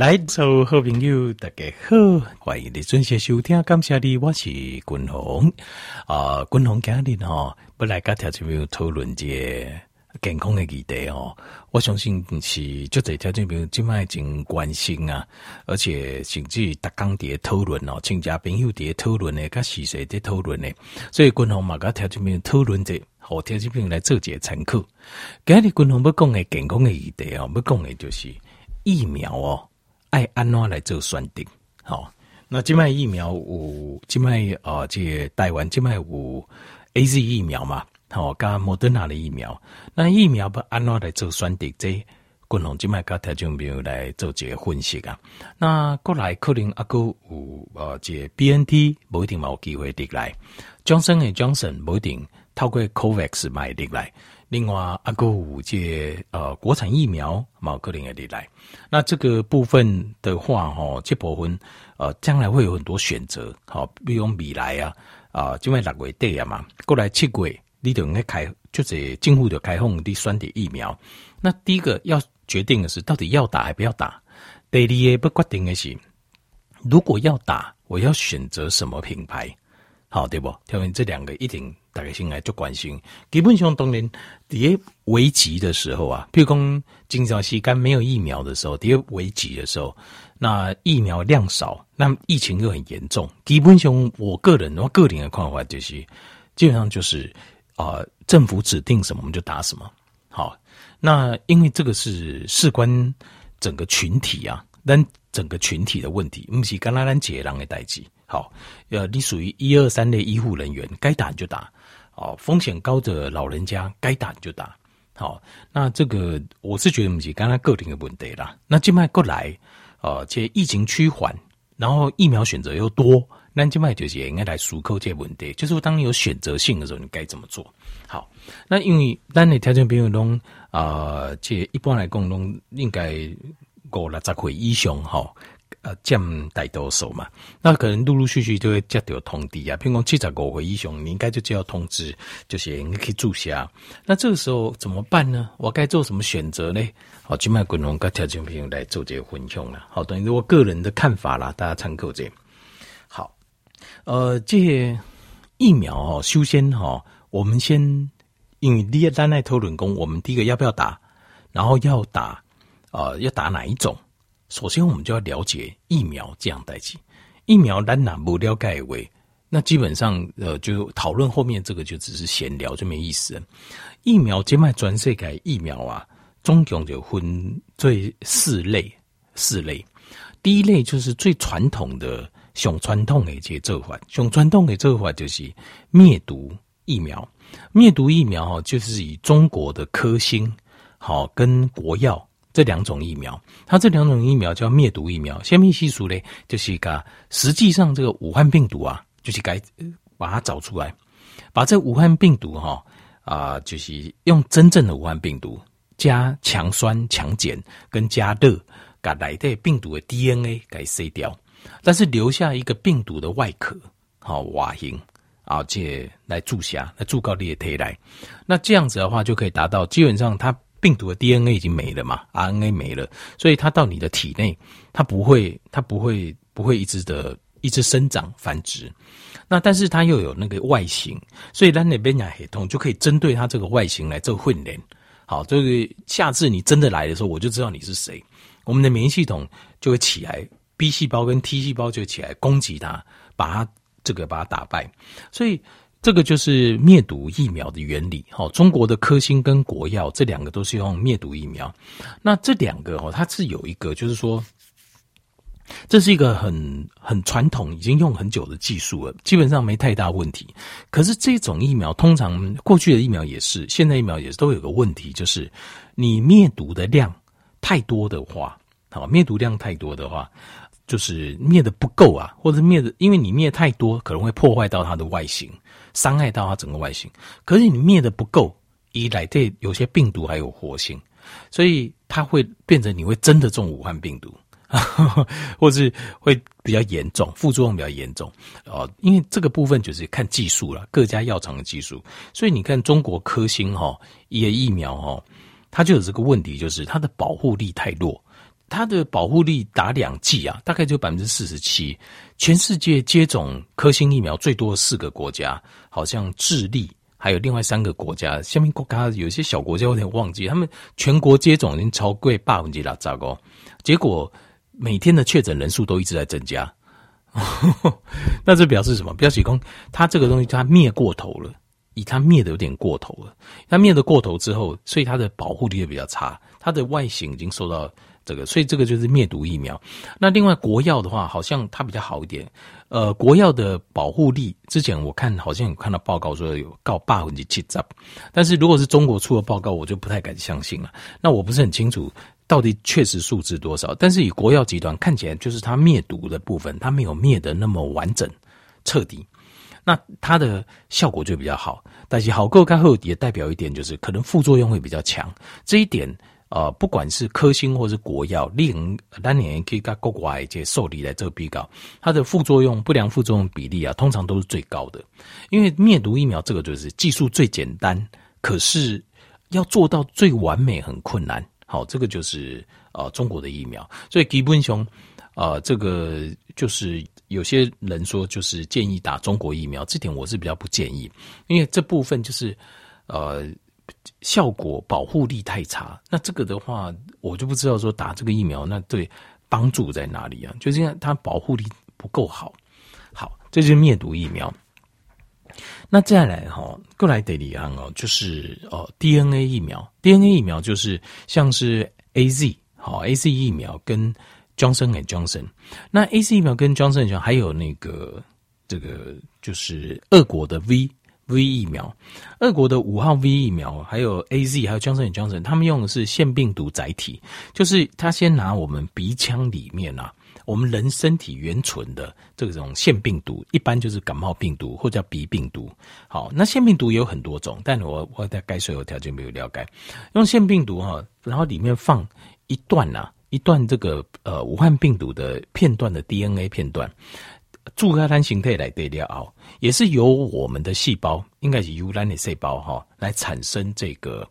来，所有好朋友，大家好，欢迎你准时收听，感谢你，我是君鸿啊，君鸿今日吼，不来跟条件朋友讨论这健康的议题哦。我相信是就这条件朋友今麦真关心啊，而且甚至大家在讨论哦，亲家朋友在讨论的，跟时事在讨论的，所以君鸿嘛跟条件朋友讨论这，和条件朋友来做这参考。今日君鸿要讲的健康的议题哦，要讲的就是疫苗哦。爱安怎来做选择？好，那今麦疫苗有今麦啊，这个、台湾今麦有 A Z 疫苗嘛？好，加莫德纳的疫苗。那疫苗不安怎来做选择？这共同今麦跟听众朋友来做这个分析啊。那过来可能阿哥有呃，这个、B N T 不一定冇机会得来，Johnson 和 Johnson 不一定透过 COVAX 买得来。另外，阿哥五届呃国产疫苗，毛克林也得来。那这个部分的话，哈，这部分呃将来会有很多选择，好，比如未来啊，啊，因为六月底啊嘛，过来七月，你就应该开，就是政府就开放第三剂疫苗。那第一个要决定的是，到底要打还不要打？第二个不决定的是，如果要打，我要选择什么品牌？好，对不？条件这两个一定。大家先来做关心，基本上当年第一危急的时候啊，譬如讲经常时间没有疫苗的时候，第一危急的时候，那疫苗量少，那疫情又很严重。基本上，我个人我个人的看法就是，基本上就是啊、政府指定什么我们就打什么。好，那因为这个是事关整个群体啊，但整个群体的问题，不是干那咱一个人的代际。好，呃，你属于一二三类医护人员，该打就打。哦，风险高的老人家该打就打。好，那这个我是觉得不是刚刚个人的问题啦。那静脉过来，呃，且疫情趋缓，然后疫苗选择又多，那静脉就是应该来思考这问题，就是当你有选择性的时候，你该怎么做？好，那因为当你条件比较拢啊，这一般来讲拢应该五六十岁以上哈。呃，占大多数嘛，那可能陆陆续续就会接到通知啊。譬如讲七十五岁以上，你应该就接到通知，就是应该可以注射。那这个时候怎么办呢？我该做什么选择呢？好，今麦滚龙跟条件朋友来做这个分享了。好，等于我个人的看法啦，大家参考这。好，呃，这些疫苗哦，首先哈，我们先因为第一单来讨论工，我们第一个要不要打，然后要打，呃，要打哪一种？首先，我们就要了解疫苗这样代际。疫苗咱哪不了解为，那基本上呃，就讨论后面这个就只是闲聊，就没意思。疫苗这卖专设改疫苗啊，总共就分最四类，四类。第一类就是最传统的，上传统的这做法，上传统的做法就是灭毒疫苗。灭毒疫苗哈，就是以中国的科兴好跟国药。这两种疫苗，它这两种疫苗叫灭毒疫苗。下面细数呢，就是个实际上这个武汉病毒啊，就是该把它找出来，把这武汉病毒哈啊、就是用真正的武汉病毒加强酸强碱跟加热，把来的病毒的 DNA 给筛掉，但是留下一个病毒的外壳，好外形啊，这来注下，来注高你的体内。那这样子的话，就可以达到基本上它。病毒的 DNA 已经没了嘛，RNA 没了，所以它到你的体内，它不会，它不会，不会一直的，一直生长繁殖。那但是它又有那个外形，所以咱那边呀，系统就可以针对它这个外形来做混联。好，这个下次你真的来的时候，我就知道你是谁。我们的免疫系统就会起来，B 细胞跟 T 细胞就起来攻击它，把它这个把它打败。所以。这个就是灭毒疫苗的原理，哈。中国的科兴跟国药这两个都是用灭毒疫苗。那这两个哦，它是有一个，就是说，这是一个很很传统、已经用很久的技术了，基本上没太大问题。可是这种疫苗，通常过去的疫苗也是，现在疫苗也是都有个问题，就是你灭毒的量太多的话，好，灭毒量太多的话，就是灭的不够啊，或者灭的，因为你灭太多，可能会破坏到它的外形。伤害到它整个外形，可是你灭的不够，一来对有些病毒还有活性，所以它会变成你会真的中武汉病毒，或是会比较严重，副作用比较严重哦。因为这个部分就是看技术了，各家药厂的技术。所以你看中国科兴哈，一个疫苗哈，它就有这个问题，就是它的保护力太弱。它的保护力打两剂啊，大概就百分之四十七。全世界接种科兴疫苗最多四个国家，好像智利，还有另外三个国家，下面国家有些小国家有点忘记，他们全国接种已经超过百分之六十哦。结果每天的确诊人数都一直在增加，那这表示什么？表示说它这个东西它灭过头了，以它灭的有点过头了。它灭的过头之后，所以它的保护力也比较差，它的外形已经受到。这个，所以这个就是灭毒疫苗。那另外国药的话，好像它比较好一点。呃，国药的保护力，之前我看好像有看到报告说有告八分之七十，但是如果是中国出的报告，我就不太敢相信了。那我不是很清楚到底确实数字多少，但是以国药集团看起来，就是它灭毒的部分，它没有灭得那么完整彻底，那它的效果就比较好。但是好过刚后也代表一点，就是可能副作用会比较强。这一点。呃，不管是科兴或是国药，另当年可以跟国外这些受理来做比较，它的副作用、不良副作用比例啊，通常都是最高的。因为灭毒疫苗这个就是技术最简单，可是要做到最完美很困难。好，这个就是呃中国的疫苗，所以基本上，呃，这个就是有些人说就是建议打中国疫苗，这点我是比较不建议，因为这部分就是呃。效果保护力太差，那这个的话，我就不知道说打这个疫苗，那对帮助在哪里啊？就是因为它保护力不够好。好，这就是灭毒疫苗。那再来哈，过来德里安哦，就是哦 DNA 疫苗，DNA 疫苗就是像是 AZ 好 AZ 疫苗跟 Johnson and Johnson，那 AZ 疫苗跟 Johnson and Johnson 还有那个这个就是俄国的 V。V 疫苗，俄国的五号 V 疫苗，还有 AZ，还有 Johnson & Johnson，他们用的是腺病毒载体，就是他先拿我们鼻腔里面啊，我们人身体原存的这种腺病毒，一般就是感冒病毒或者叫鼻病毒。好，那腺病毒也有很多种，但我我在该所有条件没有了解。用腺病毒哈，然后里面放一段啊，一段这个呃武汉病毒的片段的 DNA 片段。注开单形态来对料，也是由我们的细胞，应该是由咱的细胞哈，来产生这个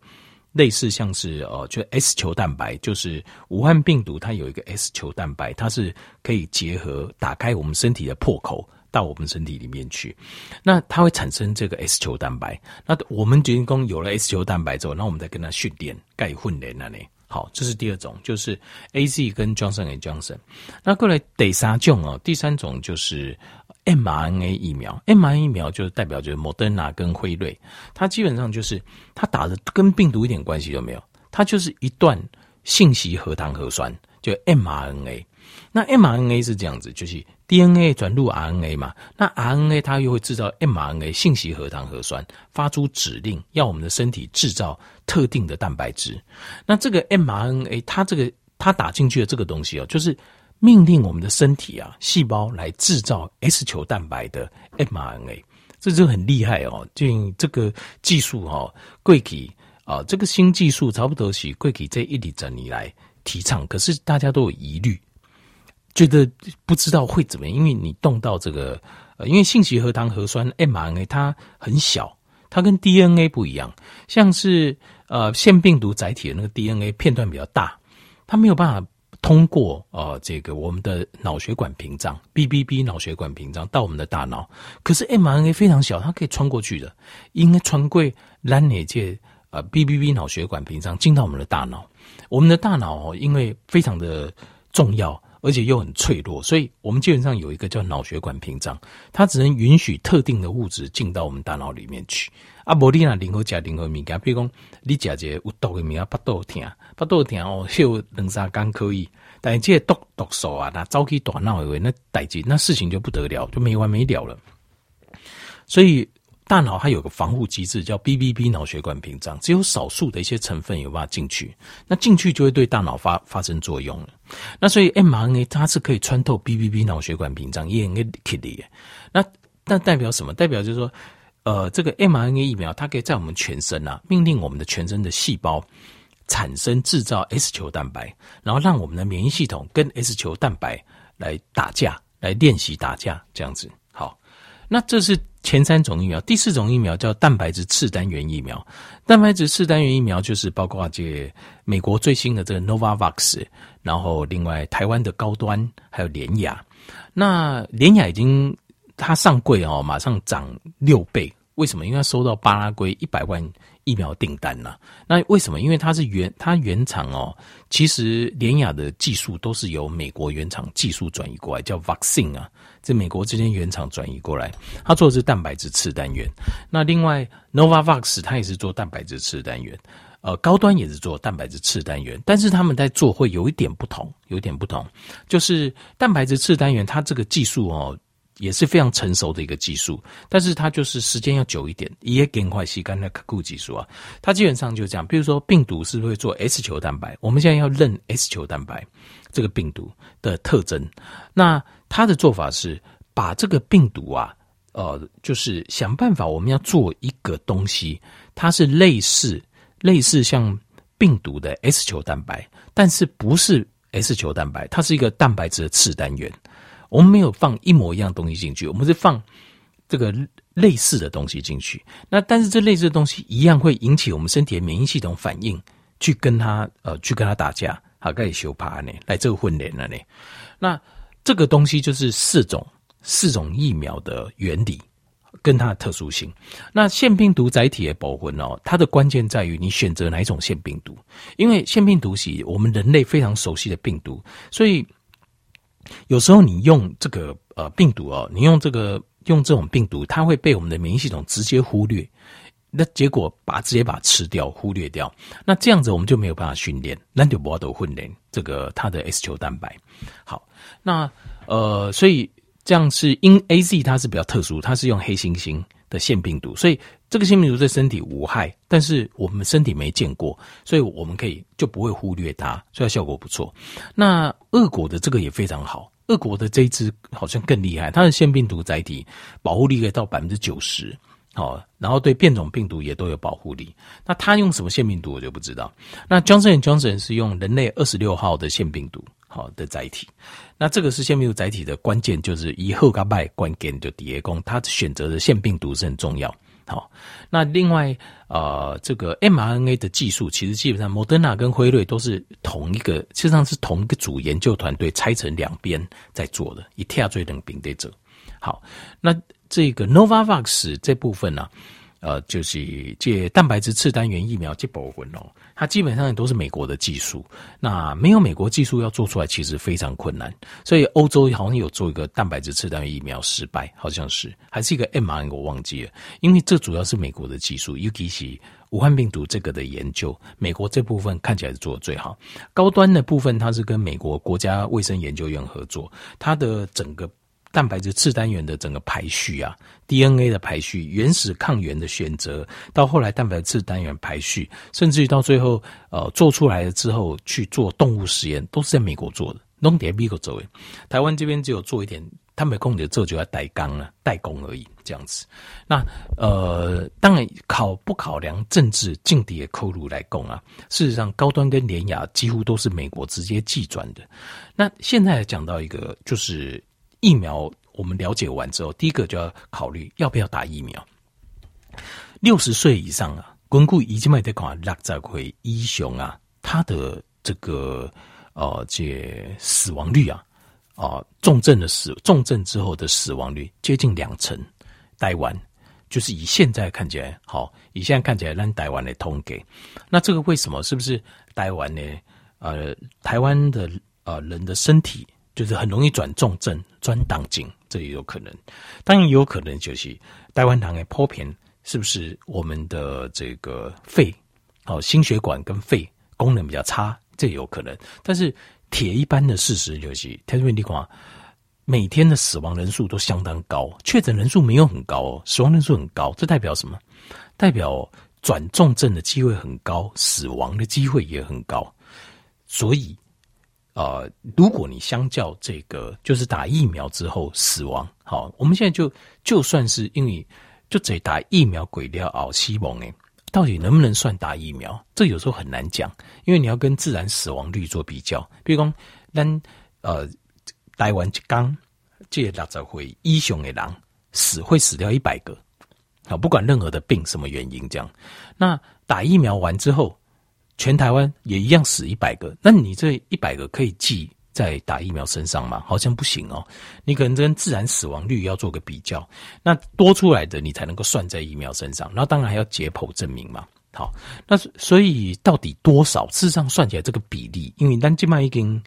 类似像是呃，就 S 球蛋白，就是武汉病毒它有一个 S 球蛋白，它是可以结合打开我们身体的破口到我们身体里面去，那它会产生这个 S 球蛋白。那我们人工有了 S 球蛋白之后，那我们再跟它训练，盖训练那里。好，这是第二种，就是 A Z 跟 Johnson&Johnson。那过来第三种哦，第三种就是 mRNA 疫苗。mRNA 疫苗就是代表就是 Moderna 跟辉瑞，它基本上就是它打的跟病毒一点关系都没有，它就是一段信息核糖核酸，就 mRNA。那 mRNA 是这样子，就是 DNA 转入 RNA 嘛，那 RNA 它又会制造 mRNA 信息核糖核酸，发出指令要我们的身体制造特定的蛋白质。那这个 mRNA 它这个它打进去的这个东西哦，就是命令我们的身体啊细胞来制造 S 球蛋白的 mRNA，这就很厉害哦。就这个技术哦，贵体啊，这个新技术差不多是贵体这一里整理来提倡，可是大家都有疑虑。觉得不知道会怎么样，因为你动到这个，呃，因为信息核糖核酸 mRNA 它很小，它跟 DNA 不一样，像是呃腺病毒载体的那个 DNA 片段比较大，它没有办法通过呃这个我们的脑血管屏障 BBB 脑血管屏障到我们的大脑，可是 mRNA 非常小，它可以穿过去的，应该穿过蓝内界呃 BBB 脑血管屏障进到我们的大脑，我们的大脑，因为非常的重要。而且又很脆弱，所以我们基本上有一个叫脑血管屏障，它只能允许特定的物质进到我们大脑里面去。啊，无你那任何加任何物件，比如讲你食一个有毒的物件，巴肚疼，巴肚疼哦，休两三天可以，但是这个毒毒素啊，那早期大脑以为那代志，那事情就不得了，就没完没了了。所以。大脑还有个防护机制，叫 BBB 脑血管屏障，只有少数的一些成分有办法进去，那进去就会对大脑发发生作用了。那所以 mRNA 它是可以穿透 BBB 脑血管屏障，也可以。那那代表什么？代表就是说，呃，这个 mRNA 疫苗它可以在我们全身啊，命令我们的全身的细胞产生制造 S 球蛋白，然后让我们的免疫系统跟 S 球蛋白来打架，来练习打架这样子。好，那这是。前三种疫苗，第四种疫苗叫蛋白质次单元疫苗。蛋白质次单元疫苗就是包括这美国最新的这个 Novavax，然后另外台湾的高端还有联雅。那联雅已经它上柜哦，马上涨六倍。为什么？因为它收到巴拉圭一百万疫苗订单呐。那为什么？因为它是原它原厂哦，其实联雅的技术都是由美国原厂技术转移过来，叫 Vaccine 啊，这美国这间原厂转移过来，它做的是蛋白质次单元。那另外 Novavax 它也是做蛋白质次单元，呃，高端也是做蛋白质次单元，但是他们在做会有一点不同，有一点不同，就是蛋白质次单元它这个技术哦。也是非常成熟的一个技术，但是它就是时间要久一点，也更快吸干的可固技术啊。它基本上就这样，比如说病毒是不是会做 S 球蛋白？我们现在要认 S 球蛋白这个病毒的特征。那他的做法是把这个病毒啊，呃，就是想办法我们要做一个东西，它是类似类似像病毒的 S 球蛋白，但是不是 S 球蛋白，它是一个蛋白质的次单元。我们没有放一模一样东西进去，我们是放这个类似的东西进去。那但是这类似的东西一样会引起我们身体的免疫系统反应，去跟它呃去跟它打架，好，该修爬呢，来这个混脸了呢。那这个东西就是四种四种疫苗的原理跟它的特殊性。那腺病毒载体的保护哦，它的关键在于你选择哪一种腺病毒，因为腺病毒是我们人类非常熟悉的病毒，所以。有时候你用这个呃病毒哦，你用这个用这种病毒，它会被我们的免疫系统直接忽略，那结果把直接把它吃掉，忽略掉。那这样子我们就没有办法训练，那就不要都训练这个它的 S 球蛋白。好，那呃，所以这样是因 AZ 它是比较特殊，它是用黑猩猩的腺病毒，所以。这个腺病毒对身体无害，但是我们身体没见过，所以我们可以就不会忽略它，所以效果不错。那俄国的这个也非常好，俄国的这一支好像更厉害，它的腺病毒载体保护力可以到百分之九十，好，然后对变种病毒也都有保护力。那它用什么腺病毒我就不知道。那 Johnson & Johnson 是用人类二十六号的腺病毒好的载体，那这个是腺病毒载体的关键，就是以后嘎拜关键就底下讲，它选择的腺病毒是很重要。好，那另外，呃，这个 mRNA 的技术其实基本上，莫德纳跟辉瑞都是同一个，实际上是同一个主研究团队拆成两边在做的，一跳最能顶得者。好，那这个 Novavax 这部分呢、呃，就是借蛋白质次单元疫苗这部分哦。它基本上都是美国的技术，那没有美国技术要做出来，其实非常困难。所以欧洲好像有做一个蛋白质次单元疫苗失败，好像是还是一个 mRNA，我忘记了。因为这主要是美国的技术，尤其是武汉病毒这个的研究，美国这部分看起来是做的最好。高端的部分，它是跟美国国家卫生研究院合作，它的整个。蛋白质次单元的整个排序啊，DNA 的排序，原始抗原的选择，到后来蛋白质次单元排序，甚至于到最后，呃，做出来了之后去做动物实验，都是在美国做的。弄点美国做的，台湾这边只有做一点，他们空的做就要代工了，代工而已，这样子。那呃，当然考不考量政治境地的扣入来供啊，事实上高端跟联亚几乎都是美国直接寄转的。那现在讲到一个就是。疫苗我们了解完之后，第一个就要考虑要不要打疫苗。六十岁以上啊，巩固已经买的讲，六十岁以上啊，他的这个呃，这死亡率啊，啊、呃，重症的死，重症之后的死亡率接近两成。台湾就是以现在看起来，好，以现在看起来让台湾来通给，那这个为什么？是不是台湾呢？呃，台湾的呃人的身体。就是很容易转重症、转动静，这也有可能。当然也有可能就是台湾糖的普遍是不是我们的这个肺哦，心血管跟肺功能比较差，这也有可能。但是铁一般的事实就是，特别地方每天的死亡人数都相当高，确诊人数没有很高哦，死亡人数很高，这代表什么？代表转重症的机会很高，死亡的机会也很高，所以。呃，如果你相较这个，就是打疫苗之后死亡，好，我们现在就就算是因为就只打疫苗鬼掉熬西蒙诶，到底能不能算打疫苗？这有时候很难讲，因为你要跟自然死亡率做比较。比如讲，咱呃台湾一缸这六十岁以上的人，死会死掉一百个，好，不管任何的病什么原因这样。那打疫苗完之后，全台湾也一样死一百个，那你这一百个可以记在打疫苗身上吗？好像不行哦，你可能跟自然死亡率要做个比较，那多出来的你才能够算在疫苗身上，那当然还要解剖证明嘛。好，那所以到底多少？事实上算起来这个比例，因为单静脉已经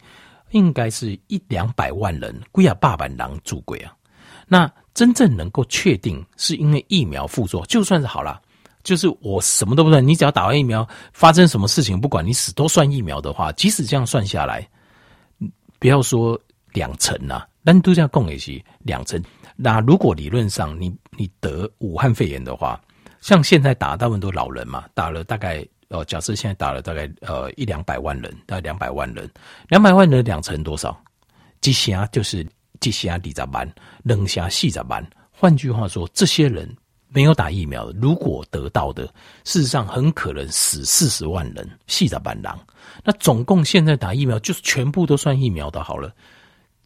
应该是一两百万人，归啊八百狼住鬼啊。那真正能够确定是因为疫苗副作用，就算是好了，就是我什么都不算，你只要打完疫苗发生什么事情，不管你死都算疫苗的话，即使这样算下来，不要说两成啊，但都这样共也是两成。那如果理论上你你得武汉肺炎的话，像现在打大部分都老人嘛，打了大概呃，假设现在打了大概呃一两百万人，大概两百万人，两百万人两成多少？几下就是几下二十万，两下四十万。换句话说，这些人没有打疫苗的，如果得到的，事实上很可能死四十万人，细的板狼。那总共现在打疫苗就是全部都算疫苗的好了。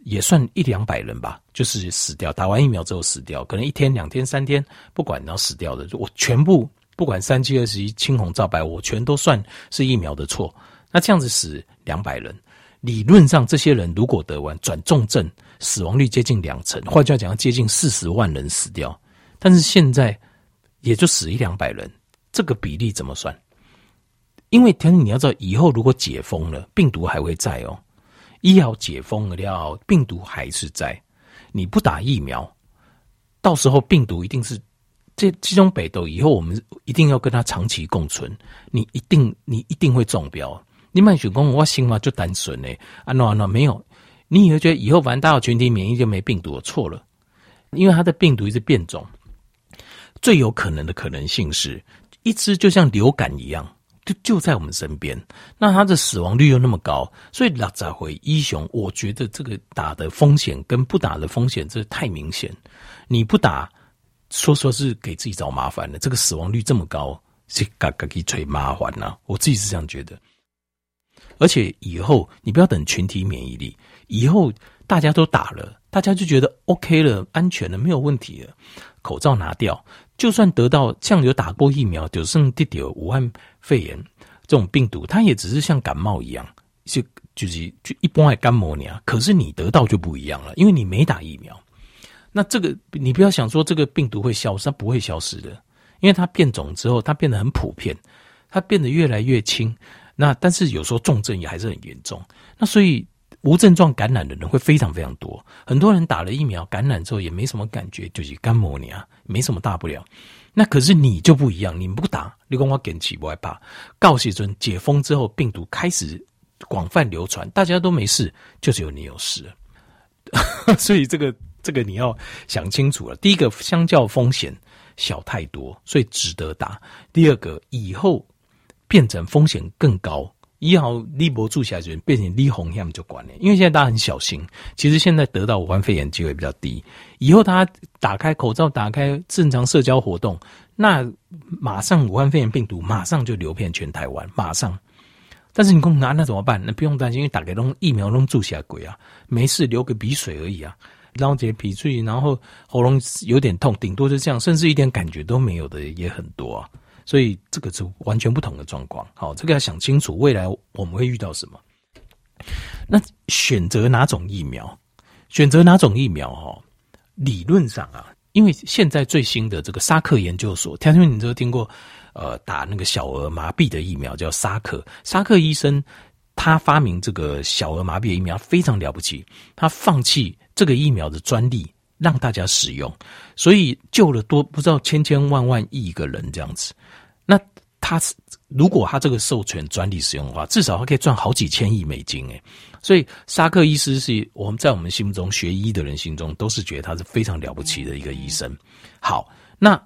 也算一两百人吧，就是死掉，打完疫苗之后死掉，可能一天、两天、三天，不管然后死掉的，我全部不管三七二十一、青红皂白，我全都算是疫苗的错。那这样子死两百人，理论上这些人如果得完转重症，死亡率接近两成，换句话讲，接近四十万人死掉。但是现在也就死一两百人，这个比例怎么算？因为天，你要知道，以后如果解封了，病毒还会在哦。医疗解封了，病毒还是在。你不打疫苗，到时候病毒一定是这这种北斗。以后我们一定要跟它长期共存。你一定，你一定会中标。你买血公，我心嘛就单纯呢。啊那那没有。你以为觉得以后反正大家群体免疫就没病毒？错了，因为它的病毒一直变种。最有可能的可能性是一只就像流感一样。就就在我们身边，那他的死亡率又那么高，所以六十岁以上，我觉得这个打的风险跟不打的风险这太明显。你不打，说说是给自己找麻烦的。这个死亡率这么高，是嘎嘎给吹麻烦呐。我自己是这样觉得。而且以后你不要等群体免疫力，以后大家都打了，大家就觉得 OK 了，安全了，没有问题了，口罩拿掉。就算得到像有打过疫苗，就剩得到武汉肺炎这种病毒，它也只是像感冒一样，就就是就一般的感冒呀。可是你得到就不一样了，因为你没打疫苗。那这个你不要想说这个病毒会消失，它不会消失的，因为它变种之后，它变得很普遍，它变得越来越轻。那但是有时候重症也还是很严重。那所以。无症状感染的人会非常非常多，很多人打了疫苗感染之后也没什么感觉，就是干膜你啊，没什么大不了。那可是你就不一样，你不打，你跟我跟起不害怕。告诉尊解封之后，病毒开始广泛流传，大家都没事，就只有你有事。所以这个这个你要想清楚了。第一个，相较风险小太多，所以值得打。第二个，以后变成风险更高。一号立博住起来就变成立红险就管了，因为现在大家很小心。其实现在得到武汉肺炎机会比较低。以后大家打开口罩，打开正常社交活动，那马上武汉肺炎病毒马上就流遍全台湾，马上。但是你跟我拿那怎么办？那不用担心，因为打开东疫苗都住起来鬼啊，没事，流个鼻水而已啊，然后这些鼻水，然后喉咙有点痛，顶多就这样，甚至一点感觉都没有的也很多啊。所以这个是完全不同的状况，好，这个要想清楚，未来我们会遇到什么？那选择哪种疫苗？选择哪种疫苗？哈，理论上啊，因为现在最新的这个沙克研究所，听说你都听过，呃，打那个小儿麻痹的疫苗叫沙克，沙克医生他发明这个小儿麻痹疫苗非常了不起，他放弃这个疫苗的专利，让大家使用，所以救了多不知道千千万万亿个人这样子。那他如果他这个授权专利使用的话，至少他可以赚好几千亿美金诶。所以沙克医师是我们在我们心目中学医的人心中都是觉得他是非常了不起的一个医生。好，那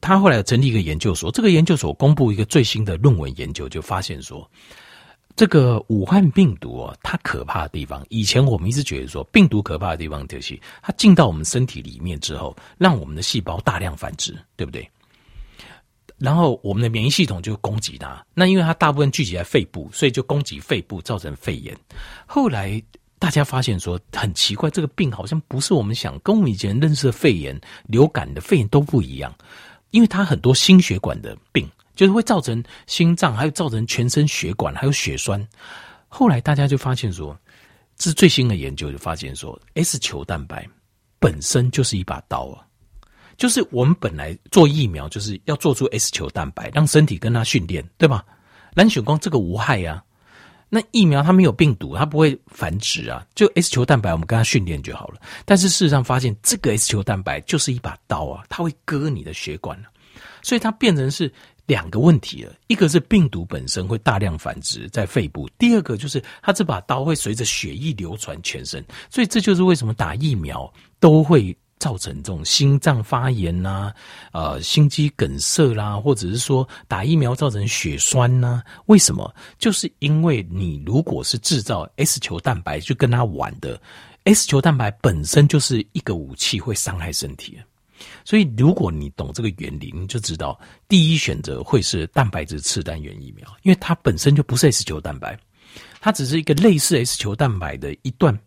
他后来成立一个研究所，这个研究所公布一个最新的论文研究，就发现说，这个武汉病毒哦，它可怕的地方，以前我们一直觉得说病毒可怕的地方就是它进到我们身体里面之后，让我们的细胞大量繁殖，对不对？然后我们的免疫系统就攻击它，那因为它大部分聚集在肺部，所以就攻击肺部，造成肺炎。后来大家发现说很奇怪，这个病好像不是我们想，跟我们以前认识的肺炎、流感的肺炎都不一样，因为它很多心血管的病，就是会造成心脏，还有造成全身血管，还有血栓。后来大家就发现说，这是最新的研究就发现说，S 球蛋白本身就是一把刀啊，就是我们本来做疫苗就是要做出 S 球蛋白，让身体跟它训练，对吧？蓝血光这个无害啊。那疫苗它没有病毒，它不会繁殖啊，就 S 球蛋白我们跟它训练就好了。但是事实上发现，这个 S 球蛋白就是一把刀啊，它会割你的血管，所以它变成是两个问题了。一个是病毒本身会大量繁殖在肺部，第二个就是它这把刀会随着血液流传全身，所以这就是为什么打疫苗都会。造成这种心脏发炎呐、啊，呃，心肌梗塞啦，或者是说打疫苗造成血栓呐、为什么？就是因为你如果是制造 S 球蛋白去跟他玩的，S 球蛋白本身就是一个武器，会伤害身体。所以如果你懂这个原理，你就知道第一选择会是蛋白质次单元疫苗，因为它本身就不是 S 球蛋白，它只是一个类似 S 球蛋白的一段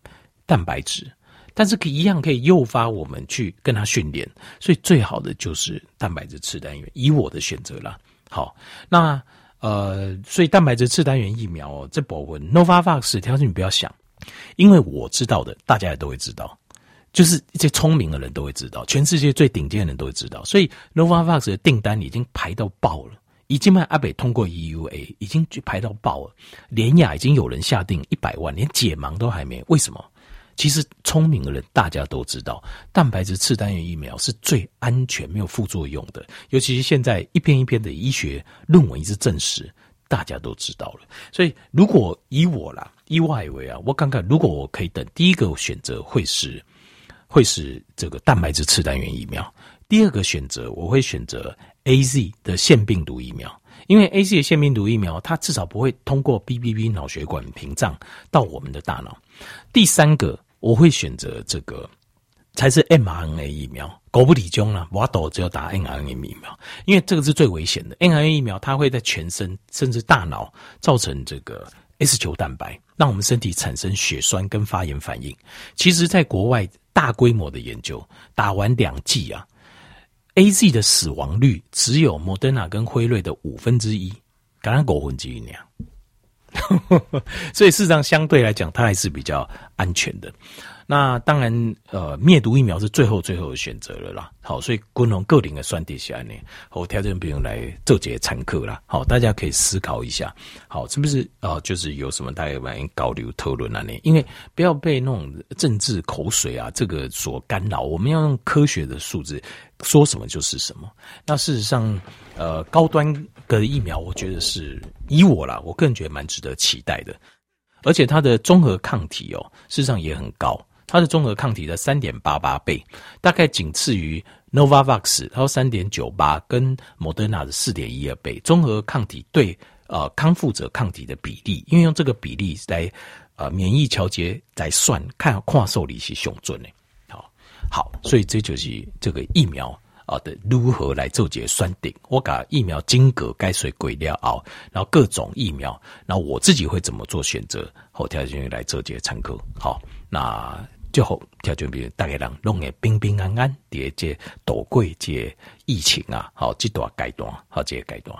蛋白质。但是可一样可以诱发我们去跟它训练，所以最好的就是蛋白质次单元。以我的选择啦，好，那呃，所以蛋白质次单元疫苗哦，这部分 Novavax，条件你不要想，因为我知道的，大家也都会知道，就是一些聪明的人都会知道，全世界最顶尖的人都会知道，所以 Novavax 的订单已经排到爆了，已经卖阿北通过 EUA，已经排到爆了，联雅已经有人下定一百万，连解盲都还没，为什么？其实聪明的人大家都知道，蛋白质次单元疫苗是最安全、没有副作用的。尤其是现在一篇一篇的医学论文一直证实，大家都知道了。所以，如果以我啦，以外为啊，我看看，如果我可以等，第一个选择会是会是这个蛋白质次单元疫苗。第二个选择我会选择 AZ 的腺病毒疫苗，因为 AZ 的腺病毒疫苗它至少不会通过 BBB 脑血管屏障到我们的大脑。第三个。我会选择这个，才是 mRNA 疫苗。狗不理中了，我都只有打 mRNA 疫苗，因为这个是最危险的。mRNA 疫苗它会在全身甚至大脑造成这个 S 球蛋白，让我们身体产生血栓跟发炎反应。其实，在国外大规模的研究，打完两剂啊，AZ 的死亡率只有莫德纳跟辉瑞的五分之一，感染五分之一那样。所以事实上，相对来讲，它还是比较安全的。那当然，呃，灭毒疫苗是最后最后的选择了啦。好，所以共同个人的选择下呢，我条件不用来做这些参考啦。好，大家可以思考一下。好，是不是呃，就是有什么大家玩交流讨论啊？呢，因为不要被那种政治口水啊这个所干扰，我们要用科学的数字，说什么就是什么。那事实上，呃，高端的疫苗，我觉得是以我啦，我个人觉得蛮值得期待的，而且它的综合抗体哦，事实上也很高。它的综合抗体的三点八八倍，大概仅次于 Novavax，它三点九八，跟 Moderna 的四点一二倍。综合抗体对呃康复者抗体的比例，因为用这个比例来呃免疫调节来算，看跨受力是雄准的。好，好，所以这就是这个疫苗啊的如何来做结算定。我把疫苗金额该随贵了后，然后各种疫苗，然后我自己会怎么做选择，后条件来做结参考。好，那。最后，条件比如大家人拢会平平安安，第二这度过这疫情啊，好，这段阶段，好，这个阶段。